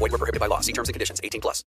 Void were prohibited by law. See terms and conditions. 18 plus.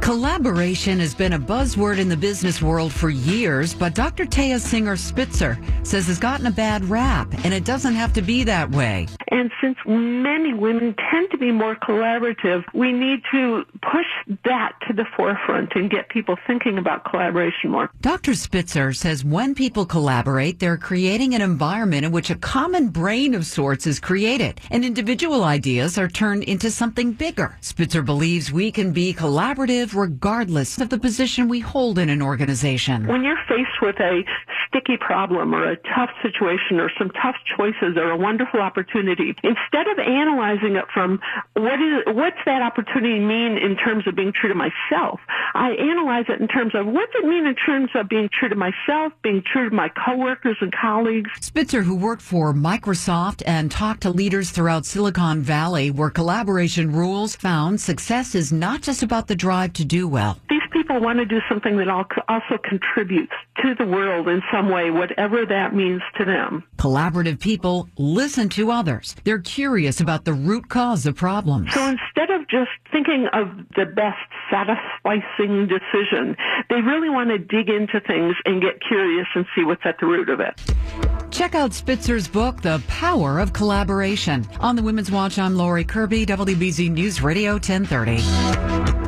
Collaboration has been a buzzword in the business world for years, but Dr. Taya Singer Spitzer says it's gotten a bad rap, and it doesn't have to be that way. And since many women tend to be more collaborative, we need to push that to the forefront and get people thinking about collaboration more. Dr. Spitzer says when people collaborate, they're creating an environment in which a common brain of sorts is created, and individual ideas are turned into something bigger. Spitzer believes we can be collaborative regardless of the position we hold in an organization. When you're faced with a sticky problem or a tough situation or some tough choices or a wonderful opportunity, instead of analyzing it from what is what's that opportunity mean in terms of being true to myself, I analyze it in terms of what's it mean in terms of being true to myself, being true to my coworkers and colleagues. Spitzer, who worked for Microsoft and talked to leaders throughout Silicon Valley where collaboration rules, found success is not just about the drive to do well. These people want to do something that also contributes to the world in some way, whatever that means to them. Collaborative people listen to others. They're curious about the root cause of problems. So instead of just thinking of the best satisfying decision, they really want to dig into things and get curious and see what's at the root of it. Check out Spitzer's book, The Power of Collaboration. On the Women's Watch, I'm Lori Kirby, WBZ News Radio 1030.